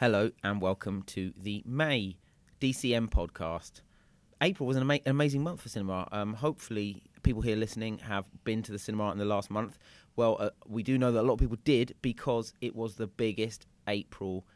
Hello and welcome to the May DCM podcast. April was an, ama- amazing month for cinema. Um, hopefully, people here listening have been to the cinema in the last month. Well, uh, we do know that a lot of people did because it was the biggest April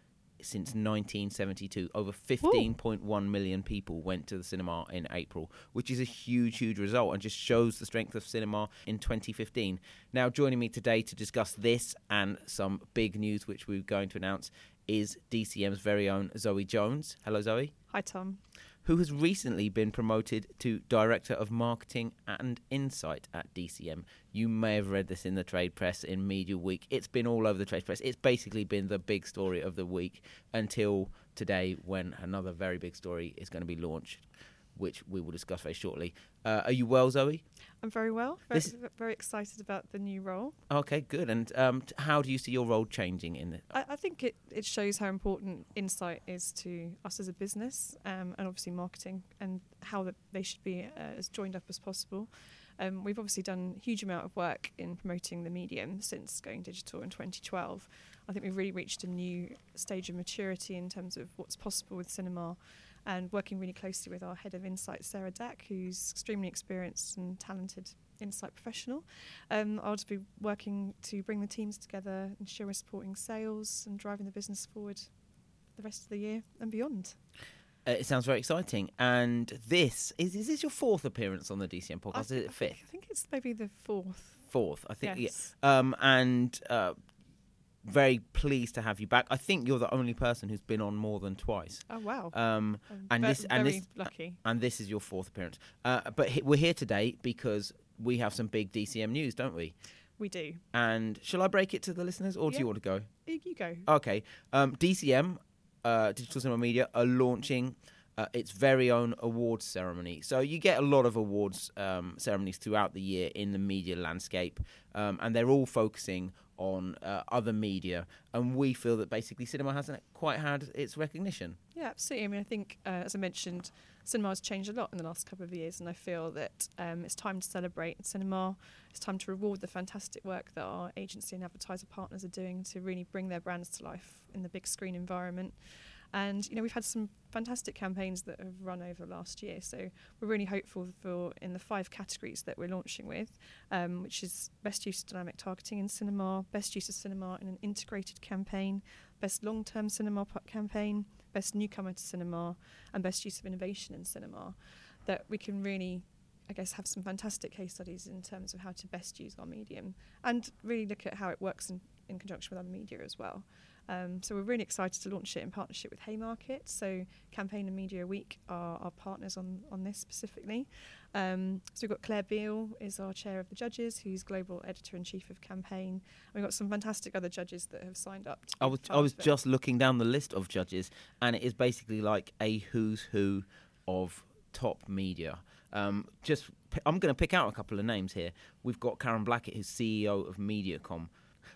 since 1972. Over 15.1 million people went to the cinema in April, which is a huge, huge result and just shows the strength of cinema in 2015. Now, joining me today to discuss this and some big news which we're going to announce is DCM's very own Zoe Jones. Hello, Zoe. Hi, Tom. Who has recently been promoted to Director of Marketing and Insight at DCM. You may have read this in the trade press in Media Week. It's been all over the trade press. It's basically been the big story of the week until today, when another very big story is going to be launched, which we will discuss very shortly. Uh, are you well, Zoe? I'm very well. Very, This- very excited about the new role. Okay, good. And um, t- how do you see your role changing in it? I, I think it, it shows how important insight is to us as a business um, and obviously marketing and how that they should be uh, as joined up as possible. Um, we've obviously done a huge amount of work in promoting the medium since going digital in 2012. I think we've really reached a new stage of maturity in terms of what's possible with cinema and working really closely with our head of insight, Sarah Dack, who's extremely experienced and talented insight professional. Um, I'll just be working to bring the teams together, ensure we're supporting sales and driving the business forward the rest of the year and beyond. Uh, it sounds very exciting. And this is is this your fourth appearance on the DCM podcast? I Is it I fifth? think, I think it's maybe the fourth. Fourth, I think. yes. Yeah. Um, and uh, very pleased to have you back. I think you're the only person who's been on more than twice. Oh wow. Um, and ve- this- and this- lucky. and this is your fourth appearance. Uh, but he- we're here today because we have some big DCM news, don't we? We do. And shall I break it to the listeners, or do Yeah. you want to go? You, you go. Okay. Um, DCM, uh, Digital Cinema Media, are launching uh, its very own awards ceremony. So you get a lot of awards um, ceremonies throughout the year in the media landscape, um, and they're all focusing on uh, other media. And we feel that basically cinema hasn't quite had its recognition. Yeah, absolutely. I mean, I think, uh, as I mentioned, cinema has changed a lot in the last couple of years, and I feel that um, it's time to celebrate cinema. It's time to reward the fantastic work that our agency and advertiser partners are doing to really bring their brands to life in the big screen environment. And you know, we've had some fantastic campaigns that have run over last year. So we're really hopeful for in the five categories that we're launching with, um, which is best use of dynamic targeting in cinema, best use of cinema in an integrated campaign, best long-term cinema campaign, best newcomer to cinema, and best use of innovation in cinema. That we can really, I guess, have some fantastic case studies in terms of how to best use our medium, and really look at how it works in, in conjunction with other media as well. Um, so we're really excited to launch it in partnership with Haymarket. So Campaign and Media Week are our partners on on this specifically. Um, so we've got Claire Beale is our chair of the judges, who's global editor in chief of Campaign. And we've got some fantastic other judges that have signed up. I was I was just looking down the list of judges, and it is basically like a who's who of top media. Um, just p- I'm going to pick out a couple of names here. We've got Karen Blackett, who's CEO of MediaCom.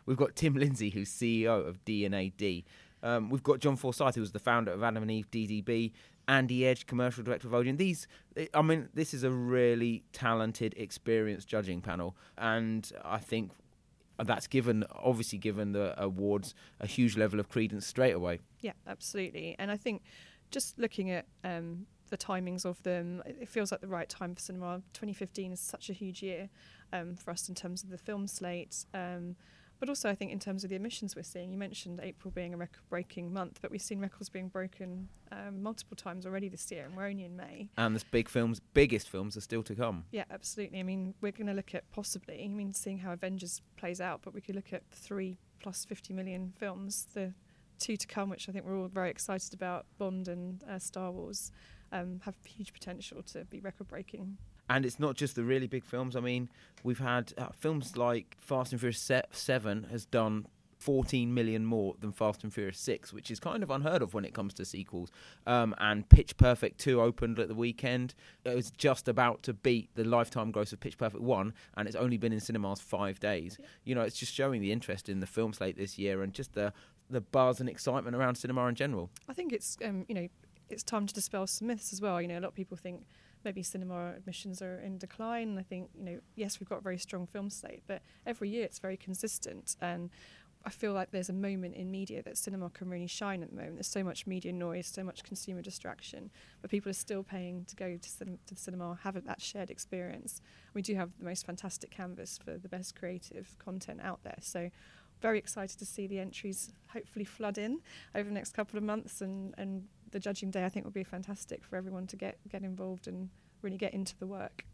We've got Tim Lindsay, who's CEO of D&AD. Um, we've got Jon Forsyth, who was the founder of Adam and Eve DDB. Andy Edge, commercial director of Odeon. These, I mean, this is a really talented, experienced judging panel, and I think that's given, obviously, given the awards a huge level of credence straight away. Yeah, absolutely. And I think just looking at um, the timings of them, it it feels like the right time for cinema. 2015 is such a huge year um, for us in terms of the film slate. Um, but also, I think in terms of the admissions we're seeing, you mentioned April being a record-breaking month, but we've seen records being broken um, multiple times already this year, and we're only in May. And the big films, biggest films, are still to come. Yeah, absolutely. I mean, we're going to look at possibly, I mean, seeing how Avengers plays out, but we could look at three plus 50 million films, the two to come, which I think we're all very excited about, Bond and uh, Star Wars, um, have huge potential to be record breaking. And it's not just the really big films. I mean, we've had uh, films like Fast and Furious se- 7 has done 14 million more than Fast and Furious 6, which is kind of unheard of when it comes to sequels. Um, and Pitch Perfect 2 opened at the weekend. It was just about to beat the lifetime gross of Pitch Perfect 1, and it's only been in cinemas five days. You know, it's just showing the interest in the film slate this year and just the, the buzz and excitement around cinema in general. I think it's, um, you know, it's time to dispel some myths as well. You know, a lot of people think maybe cinema admissions are in decline. I think, you know, yes, we've got a very strong film slate, but every year it's very consistent. And I feel like there's a moment in media that cinema can really shine at the moment. There's so much media noise, so much consumer distraction, but people are still paying to go to, cin- to the cinema, have that shared experience. We do have the most fantastic canvas for the best creative content out there. So, very excited to see the entries hopefully flood in over the next couple of months, and, and the judging day I think would be fantastic for everyone to get get involved and really get into the work.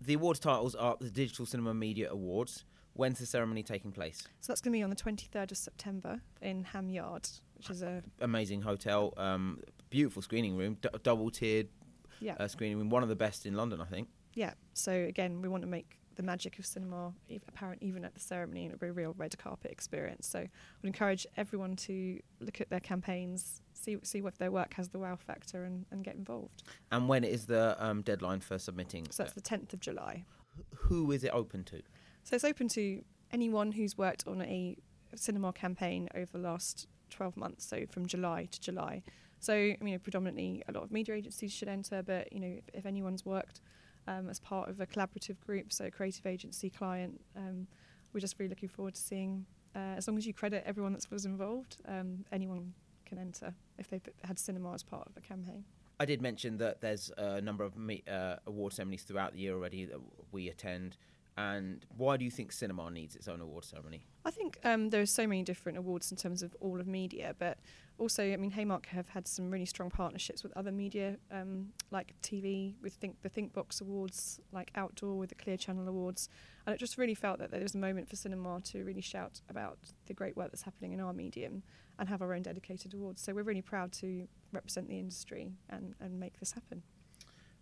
The awards titles are the Digital Cinema Media Awards. When's the ceremony taking place? So that's going to be on the 23rd of September in Ham Yard, which is a Amazing hotel, um, beautiful screening room, d- double tiered yeah uh, screening room, one of the best in London, I think. yeah. So again, we want to make the magic of cinema apparent even at the ceremony, and it'll be a real red carpet experience. So I would encourage everyone to look at their campaigns, see see what their work has the wow factor, and, and get involved. And when is the um, deadline for submitting? So that's the 10th of July. Who is it open to? So it's open to anyone who's worked on a cinema campaign over the last 12 months, so from July to July. So, I mean, predominantly a lot of media agencies should enter, but, you know, if, if anyone's worked um, as part of a collaborative group, so creative agency client, um, we're just really looking forward to seeing, uh, as long as you credit everyone that was involved, um, anyone can enter if they've had cinema as part of a campaign. I did mention that there's a number of uh, award ceremonies throughout the year already that we attend. And why do you think cinema needs its own award ceremony? I think um, there are so many different awards in terms of all of media, but also, I mean, Haymark have had some really strong partnerships with other media, um, like TV with Think the Thinkbox Awards, like Outdoor with the Clear Channel Awards, and it just really felt that there was a moment for cinema to really shout about the great work that's happening in our medium and have our own dedicated awards. So we're really proud to represent the industry and, and make this happen.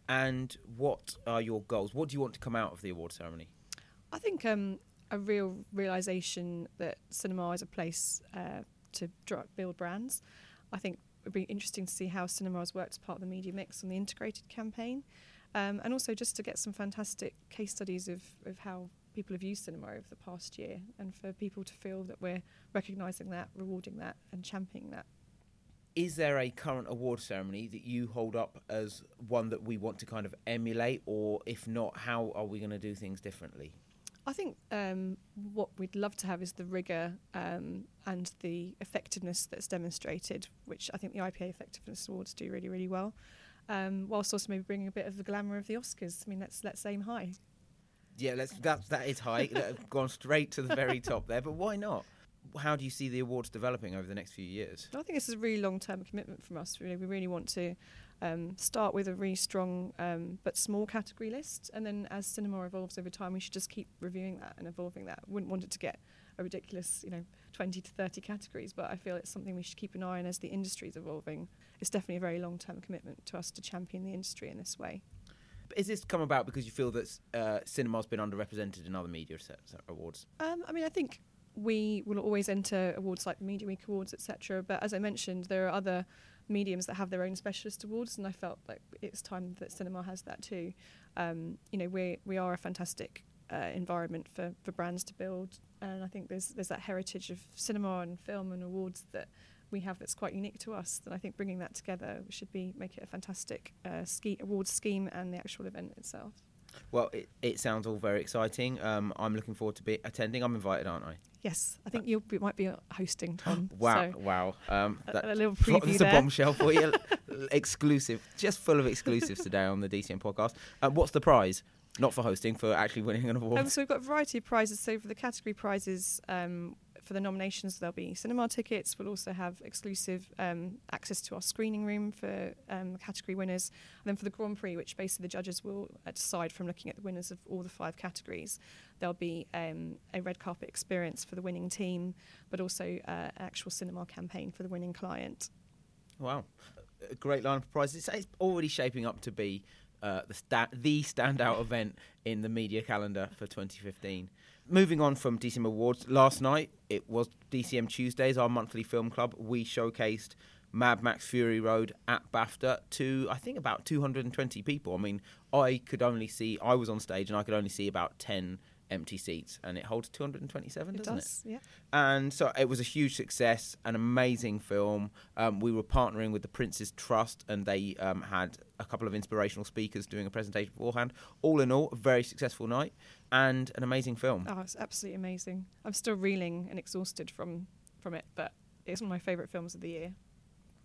And what are your goals? What do you want to come out of the award ceremony? I think um, a real realization that cinema is a place uh, to build brands. I think it would be interesting to see how cinema has worked as part of the media mix on the integrated campaign, um, and also just to get some fantastic case studies of, of how people have used cinema over the past year, and for people to feel that we're recognising that, rewarding that, and championing that. Is there a current award ceremony that you hold up as one that we want to kind of emulate, or if not, how are we going to do things differently? I think um, what we'd love to have is the rigour um, and the effectiveness that's demonstrated, which I think the IPA Effectiveness Awards do really, really well. Um, whilst also maybe bringing a bit of the glamour of the Oscars. I mean, let's let's aim high. Yeah, let's, that that is high. Gone straight to the very top there, but why not? How do you see the awards developing over the next few years? I think this is a really long-term commitment from us. Really, we really want to um, start with a really strong um, but small category list, and then as cinema evolves over time, we should just keep reviewing that and evolving that. Wouldn't want it to get a ridiculous, you know, 20 to 30 categories, but I feel it's something we should keep an eye on as the industry is evolving. It's definitely a very long-term commitment to us to champion the industry in this way. Is this come about because you feel that uh, cinema's been underrepresented in other media se- awards? Um, I mean, I think we will always enter awards like the Media Week Awards, etc. But as I mentioned, there are other mediums that have their own specialist awards, and I felt like it's time that cinema has that too. Um, you know, we we are a fantastic uh, environment for, for brands to build, and I think there's there's that heritage of cinema and film and awards that we have that's quite unique to us. And I think bringing that together should be make it a fantastic uh, ski awards scheme and the actual event itself. Well, it, it sounds all very exciting. Um, I'm looking forward to be attending. I'm invited, aren't I? Yes, I think you might be hosting, Tom. Wow, so wow. Um, a- a little preview It's a bombshell for you. Exclusive, just full of exclusives today on the DCM podcast. Uh, what's the prize? Not for hosting, for actually winning an award. Um, so we've got a variety of prizes. So for the category prizes, um, for the nominations, there'll be cinema tickets. We'll also have exclusive um, access to our screening room for um, category winners. And then for the Grand Prix, which basically the judges will uh, decide from looking at the winners of all the five categories, there'll be um, a red carpet experience for the winning team, but also uh, an actual cinema campaign for the winning client. Wow, a great line of prizes. It's already shaping up to be uh, the sta- the standout event in the media calendar for 2015. Moving on from DCM Awards, last night it was DCM Tuesdays, our monthly film club. We showcased Mad Max Fury Road at BAFTA to I think about 220 people. I mean, I could only see I was on stage and I could only see about 10 empty seats, and it holds 227, It doesn't does, yeah. and so it was a huge success, an amazing film. Um, we were partnering with the Prince's Trust, and they um, had a couple of inspirational speakers doing a presentation beforehand. All in all, a very successful night and an amazing film. Oh, it's absolutely amazing. I'm still reeling and exhausted from from it, but it's one of my favourite films of the year,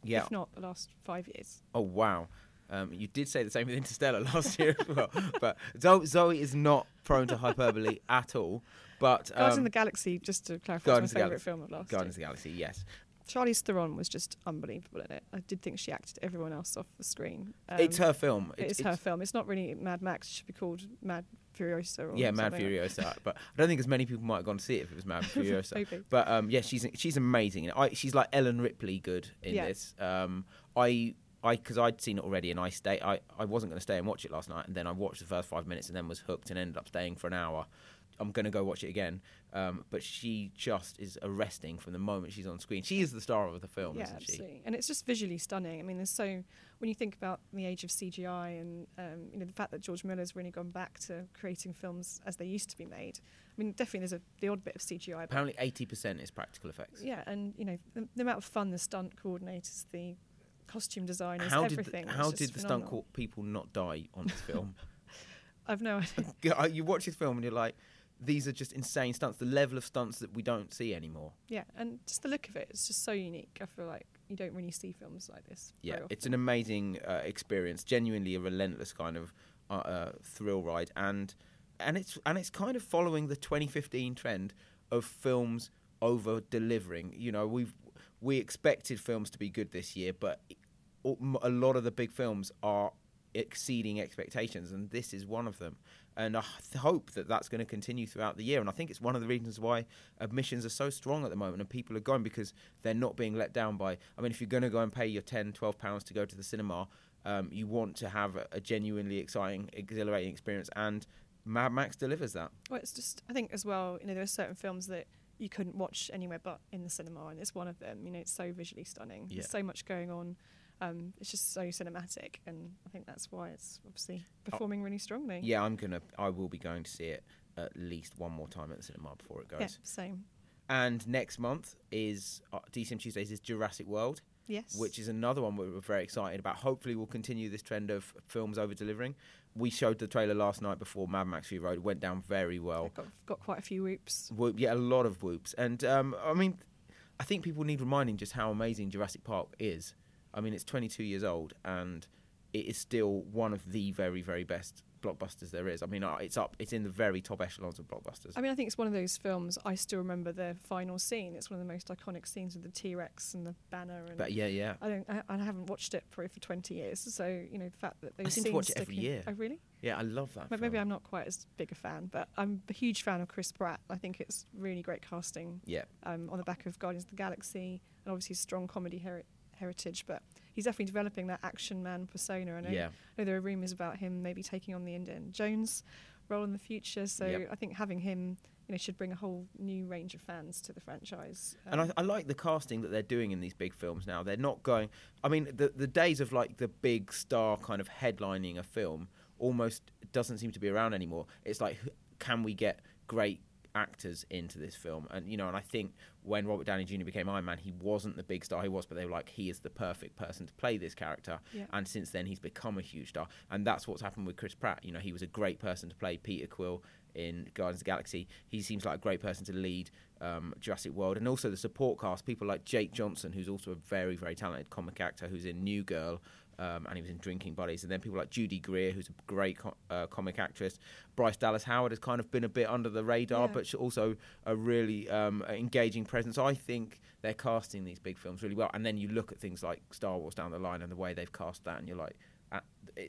yeah. if not the last five years. Oh wow. Um, you did say the same with Interstellar last year as well, but Zoe, Zoe is not prone to hyperbole at all. But um, Guardians of the Galaxy, just to clarify, Guardians is my favourite film of last Guardians year. of the Galaxy, yes, Charlize Theron was just unbelievable in it. I did think she acted everyone else off the screen. it's Um, her film. It is her film. It's not really Mad Max. It should be called Mad Furiosa. Or Yeah, Mad something like- Furiosa. but I don't think as many people might have gone to see it if it was Mad Furiosa. But um, yeah, she's she's amazing. I, she's like Ellen Ripley good in Yeah. this. Um, I I because I'd seen it already and I stay I, I wasn't going to stay and watch it last night and then I watched the first five minutes and then was hooked and ended up staying for an hour. I'm going to go watch it again. Um, but she just is arresting from the moment she's on screen. She is the star of the film, yeah, isn't she? absolutely. And it's just visually stunning. I mean, there's so when you think about the age of CGI and um, you know the fact that George Miller's really gone back to creating films as they used to be made. I mean, definitely there's a the odd bit of CGI. But Apparently, eighty percent is practical effects. yeah, and you know the, the amount of fun the stunt coordinators, the costume designers, How did the, how did the stunt phenomenal. co- people not die on this film? I've no idea. You watch this film and you're like, these are just insane stunts. The level of stunts that we don't see anymore. Yeah, and just the look of it, it is just so unique. I feel like you don't really see films like this. Yeah, it's an amazing uh, experience. Genuinely a relentless kind of uh, uh, thrill ride, and and it's and it's kind of following the 2015 trend of films over delivering. You know, we've we expected films to be good this year, but a lot of the big films are exceeding expectations, and this is one of them. And I hope that that's going to continue throughout the year. And I think it's one of the reasons why admissions are so strong at the moment, and people are going because they're not being let down by. I mean, if you're going to go and pay your 10, 12 pounds to go to the cinema, um, you want to have a, a genuinely exciting, exhilarating experience, and Mad Max delivers that. Well, it's just I think as well. You know, there are certain films that you couldn't watch anywhere but in the cinema, and it's one of them. You know, it's so visually stunning. Yeah. There's so much going on. Um, it's just so cinematic, and I think that's why it's obviously performing really strongly. Oh. Yeah, I'm gonna. I will be going to see it at least one more time at the cinema before it goes. Yeah, same. And next month is uh, DCM Tuesdays is Jurassic World, Yes. which is another one we're very excited about. Hopefully, we'll continue this trend of films over delivering. We showed the trailer last night before Mad Max Fury Road. It went down very well. got got quite a few whoops. Whoop, yeah, a lot of whoops. And um, I mean, I think people need reminding just how amazing Jurassic Park is. I mean, it's 22 years old and it is still one of the very, very best blockbusters there is. I mean, uh, it's up, it's in the very top echelons of blockbusters. I mean, I think it's one of those films. I still remember the final scene. It's one of the most iconic scenes with the T Rex and the banner. And but yeah, yeah. I don't. I, I haven't watched it probably for twenty years. So you know the fact that those I seem to watch it every in- year. Oh really? Yeah, I love that. Maybe film. I'm not quite as big a fan, but I'm a huge fan of Chris Pratt. I think it's really great casting Yeah, um, on the back of Guardians of the Galaxy and obviously strong comedy heri- heritage. But he's definitely developing that action man persona. I know, yeah. I know there are rumours about him maybe taking on the Indiana Jones role in the future. So Yep. I think having him, you know, should bring a whole new range of fans to the franchise. And I, Um, I like the casting that they're doing in these big films now. They're not going. I mean, the the days of like the big star kind of headlining a film almost doesn't seem to be around anymore. It's like, can we get great actors into this film? And you know, and I think when Robert Downey Jr. became Iron Man, he wasn't the big star he was, but they were like, he is the perfect person to play this character. Yeah. And since then, he's become a huge star. And that's what's happened with Chris Pratt. You know, he was a great person to play Peter Quill in Guardians of the Galaxy. He seems like a great person to lead um, Jurassic World. And also the support cast, people like Jake Johnson, who's also a very, very talented comic actor who's in New Girl. Um, and he was in Drinking Buddies, and then people like Judy Greer, who's a great co- uh, comic actress. Bryce Dallas Howard has kind of been a bit under the radar, Yeah. but also a really um, engaging presence. I think they're casting these big films really well. And then you look at things like Star Wars down the line and the way they've cast that, and you're like, uh,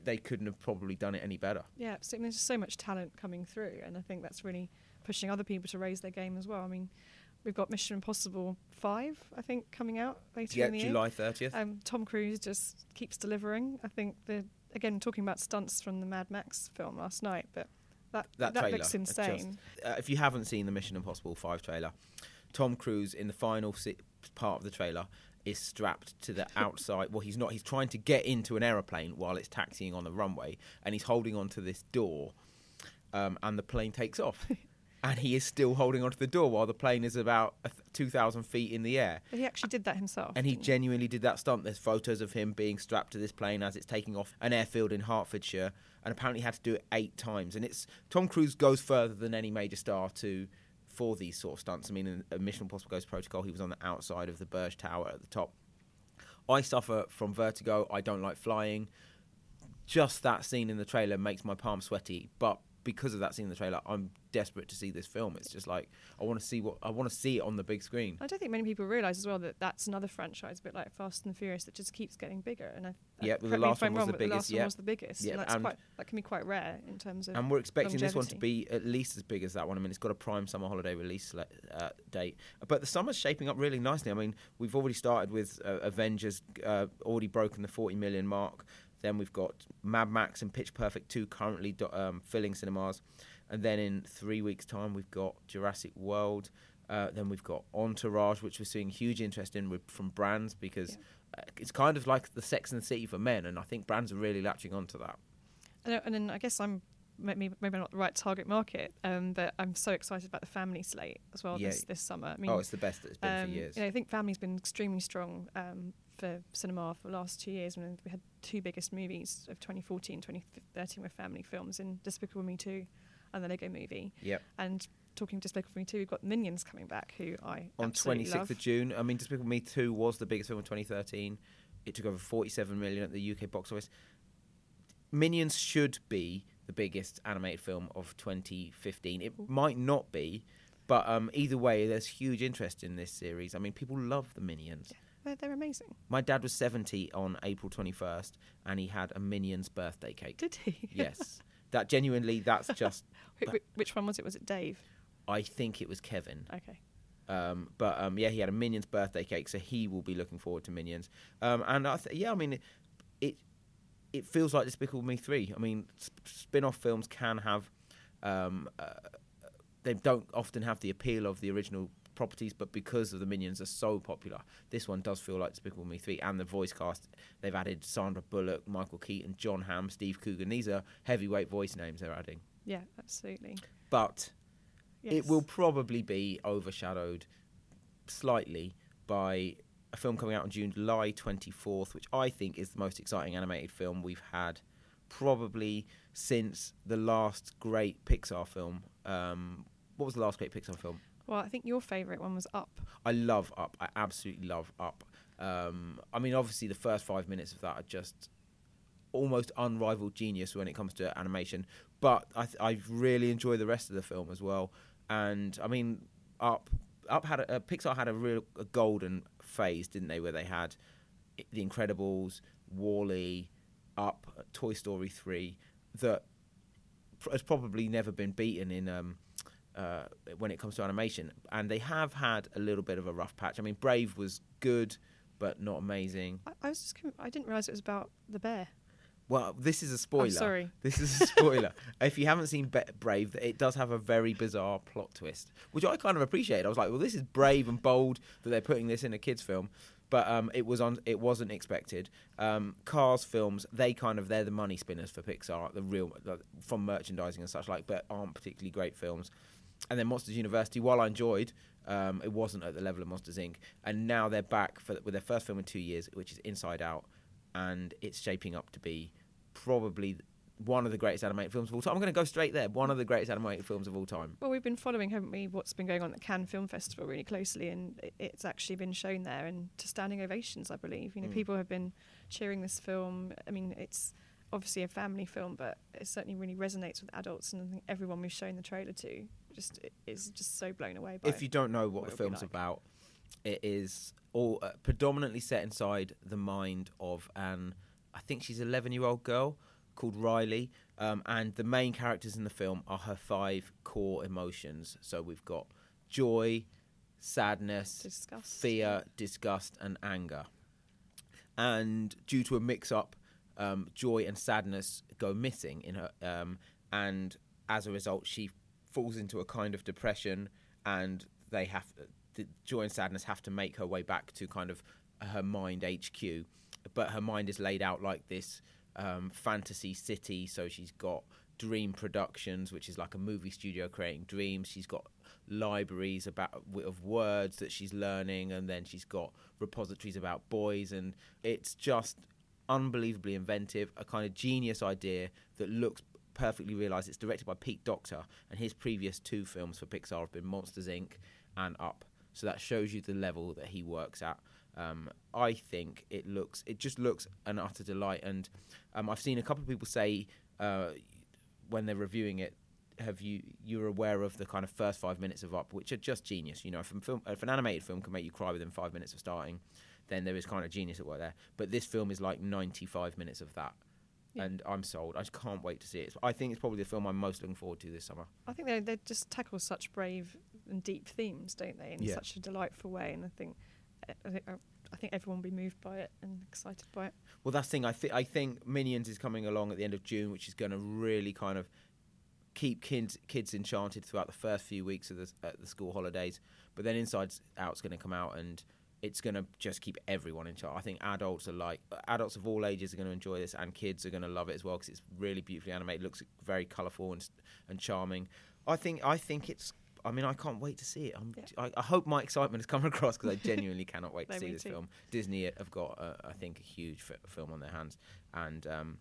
they couldn't have probably done it any better. Yeah, absolutely. There's so much talent coming through, and I think that's really pushing other people to raise their game as well. I mean, we've got Mission Impossible Five, I think, coming out later Yeah, in the year. July 30th. Um, Tom Cruise just keeps delivering. I think the again talking about stunts from the Mad Max film last night, but that That that, looks it's just- insane. uh, if you haven't seen the Mission Impossible 5 trailer, Tom Cruise in the final si- part of the trailer is strapped to the outside. well, he's not. He's trying to get into an aeroplane while it's taxiing on the runway, and he's holding onto this door, um, and the plane takes off. and he is still holding onto the door while the plane is about 2,000 feet in the air. But he actually did that himself. And he genuinely did that stunt. There's photos of him being strapped to this plane as it's taking off an airfield in Hertfordshire, and apparently had to do it eight times. And it's Tom Cruise goes further than any major star to for these sort of stunts. I mean, in a Mission Impossible Ghost Protocol, he was on the outside of the Burj Tower at the top. I suffer from vertigo. I don't like flying. Just that scene in the trailer makes my palms sweaty, but because of that scene in the trailer, I'm desperate to see this film. It's just like I want to see what I want to see it on the big screen. I don't think many people realise as well that that's another franchise, a bit like Fast and the Furious, that just keeps getting bigger. And I, I Yeah, well, the last one was wrong, the biggest, last yeah. one was the biggest. Yeah, and and- quite that can be quite rare in terms of. And we're expecting this one to be at least as big as that one. I mean, it's got a prime summer holiday release le- uh, date, but the summer's shaping up really nicely. I mean, we've already started with uh, Avengers, uh, already broken the 40 million mark. Then we've got Mad Max and Pitch Perfect 2 currently um, filling cinemas. And then in three weeks' time, we've got Jurassic World. Uh, then we've got Entourage, which we're seeing huge interest in with, from brands because uh, it's kind of like the Sex and the City for men. And I think brands are really latching onto that. And, and then I guess I'm maybe maybe not the right target market, um, but I'm so excited about the family slate as well Yeah. this this summer. I mean, oh, it's the best that it's been um, for years. You know, I think family's been extremely strong um, for cinema for the last two years. Mean, we had two biggest movies of 2014, 2013 were family films in Despicable Me 2 and the Lego Movie. Yep. And talking Despicable Me 2, we've got Minions coming back, who I on 26th love. of June. I mean, Despicable Me 2 was the biggest film of 2013. It took over 47 million at the UK box office. Minions should be the biggest animated film of 2015. It might not be, but um, either way, there's huge interest in this series. I mean, people love the Minions. They're, they're amazing. My dad was 70 on April 21st, and he had a Minions birthday cake. Did he? yes. That genuinely, that's just, Wh- wh- Which one was it? Was it Dave? I think it was Kevin. Okay. Um, but um, yeah, he had a Minions birthday cake, so he will be looking forward to Minions. Um, and I th- yeah, I mean, it it feels like Despicable Me three. I mean, sp- spin-off films can have um, uh, they don't often have the appeal of the original properties, but because of the Minions are so popular, this one does feel like Despicable Me three. And the voice cast, they've added Sandra Bullock, Michael Keaton, Jon Hamm, Steve Coogan. These are heavyweight voice names they're adding, Yeah, absolutely. but Yes. it will probably be overshadowed slightly by a film coming out on June, July 24th, which I think is the most exciting animated film we've had probably since the last great Pixar film. Um, what was the last great Pixar film? Well, I think your favourite one was Up. I love Up. I absolutely love Up. Um, I mean, obviously, the first five minutes of that are just almost unrivaled genius when it comes to animation. But I, th- I really enjoy the rest of the film as well. And I mean, Up, Up had a, uh, Pixar had a real a golden phase, didn't they? Where they had The Incredibles, Wall-E, Up, Toy Story three, that pr- has probably never been beaten in um, uh, when it comes to animation. And they have had a little bit of a rough patch. I mean, Brave was good, but not amazing. I, I was just con- I didn't realise it was about the bear. Well, this is a spoiler. sorry. This is a spoiler. if you haven't seen Be- Brave, it does have a very bizarre plot twist, which I kind of appreciated. I was like, well, this is brave and bold that they're putting this in a kids' film, but um, it was on. It wasn't expected. Um, Cars films, they kind of they're the money spinners for Pixar, the real like, from merchandising and such like, but aren't particularly great films. And then Monsters University, while I enjoyed, um, it wasn't at the level of Monsters Inc. And now they're back for, with their first film in two years, which is Inside Out, and it's shaping up to be probably one of the greatest animated films of all time. I'm going to go straight there. One of the greatest animated films of all time. Well, we've been following, haven't we, what's been going on at the Cannes Film Festival really closely, and it's actually been shown there, and to standing ovations, I believe. You know, Mm. people have been cheering this film. I mean, it's obviously a family film, but it certainly really resonates with adults, and I think everyone we've shown the trailer to just is just so blown away by. If you don't know what what the film's like. about, it is all uh, predominantly set inside the mind of an, I think she's 11 year old girl called Riley. Um, and the main characters in the film are her five core emotions. So we've got joy, sadness, Disgust. fear, disgust, and anger. And due to a mix-up, um, joy and sadness go missing in her, um, and as a result, she falls into a kind of depression, and they have the joy and sadness have to make her way back to kind of her mind HQ, but her mind is laid out like this um, fantasy city. So she's got Dream Productions, which is like a movie studio creating dreams. She's got libraries about of words that she's learning, and then she's got repositories about boys, and it's just unbelievably inventive, a kind of genius idea that looks perfectly realised. It's directed by Pete Docter, and his previous two films for Pixar have been Monsters Inc. and Up. So that shows you the level that he works at. Um, I think it looks, it just looks an utter delight, and um, I've seen a couple of people say uh, when they're reviewing it, have you you're aware of the kind of first five minutes of Up, which are just genius. You know, if, film, if an animated film can make you cry within five minutes of starting, then there is kind of genius at work there. But this film is like 95 minutes of that. Yeah. And I'm sold. I just can't wait to see it. I think it's probably the film I'm most looking forward to this summer. I think they they just tackle such brave and deep themes, don't they, in yeah. such a delightful way. And I think I think I think everyone will be moved by it and excited by it. Well, that's the thing. I think I think Minions is coming along at the end of June, which is going to really kind of keep kids kids enchanted throughout the first few weeks of the, uh, the school holidays. But then Inside Out's going to come out and it's going to just keep everyone in charge. I think adults are like adults of all ages are going to enjoy this, and kids are going to love it as well because it's really beautifully animated, looks very colourful and and charming. I think I think it's. I mean, I can't wait to see it. Yeah. I, I, hope my excitement has come across because I genuinely cannot wait to see this too. film. Disney have got, uh, I think, a huge f- film on their hands, and um,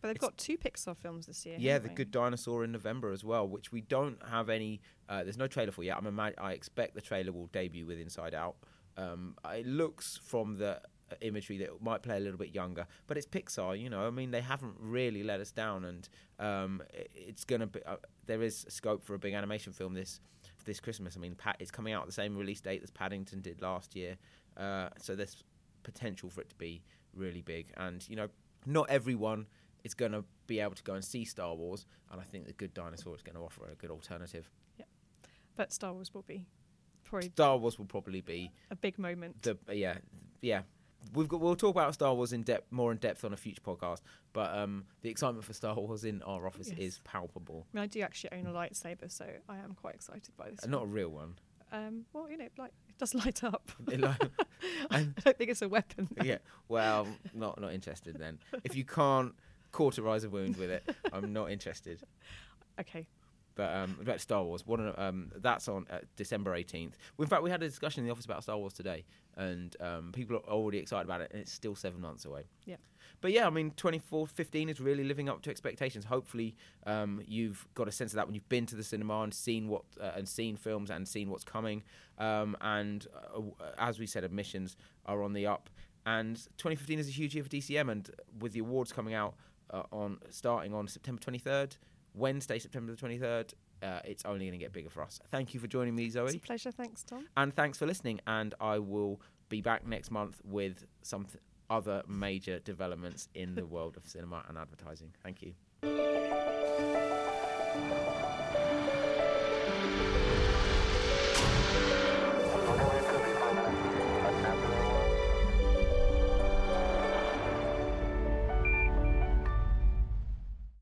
but they've got two Pixar films this year. Yeah, The Good Dinosaur in November as well, which we don't have any. Uh, there's no trailer for yet. I'm ima- I expect the trailer will debut with Inside Out. Um, it looks from the imagery that might play a little bit younger, but it's Pixar. You know, I mean, they haven't really let us down, and um, it's to be. Uh, there is scope for a big animation film this this Christmas. I mean, Pat, it's coming out at the same release date as Paddington did last year, uh, so there's potential for it to be really big. And you know, not everyone is going to be able to go and see Star Wars, and I think the Good Dinosaur is going to offer a good alternative. Yeah, but Star Wars will be probably Star Wars will probably be a big moment. The yeah yeah. We've got. We'll talk about Star Wars in depth, more in depth on a future podcast. But um, the excitement for Star Wars in our office yes. is palpable. I, mean, I do actually own a lightsaber, so I am quite excited by this. Uh, not a real one. Um, well, you know, like it does light up. I don't think it's a weapon. Though. Yeah. Well, not not interested then. If you can't cauterize a wound with it, I'm not interested. Okay. But um, about Star Wars, one um, that's on uh, December 18th. In fact, we had a discussion in the office about Star Wars today, and um, people are already excited about it, and it's still seven months away. Yeah. But yeah, I mean, 2415 is really living up to expectations. Hopefully, um, you've got a sense of that when you've been to the cinema and seen what uh, and seen films and seen what's coming. Um, and uh, as we said, admissions are on the up. And 2015 is a huge year for DCM, and with the awards coming out uh, on starting on September 23rd. Wednesday, September the 23rd. Uh, it's only going to get bigger for us. Thank you for joining me, Zoe. It's a pleasure. Thanks, Tom. And thanks for listening. And I will be back next month with some th- other major developments in the world of cinema and advertising. Thank you.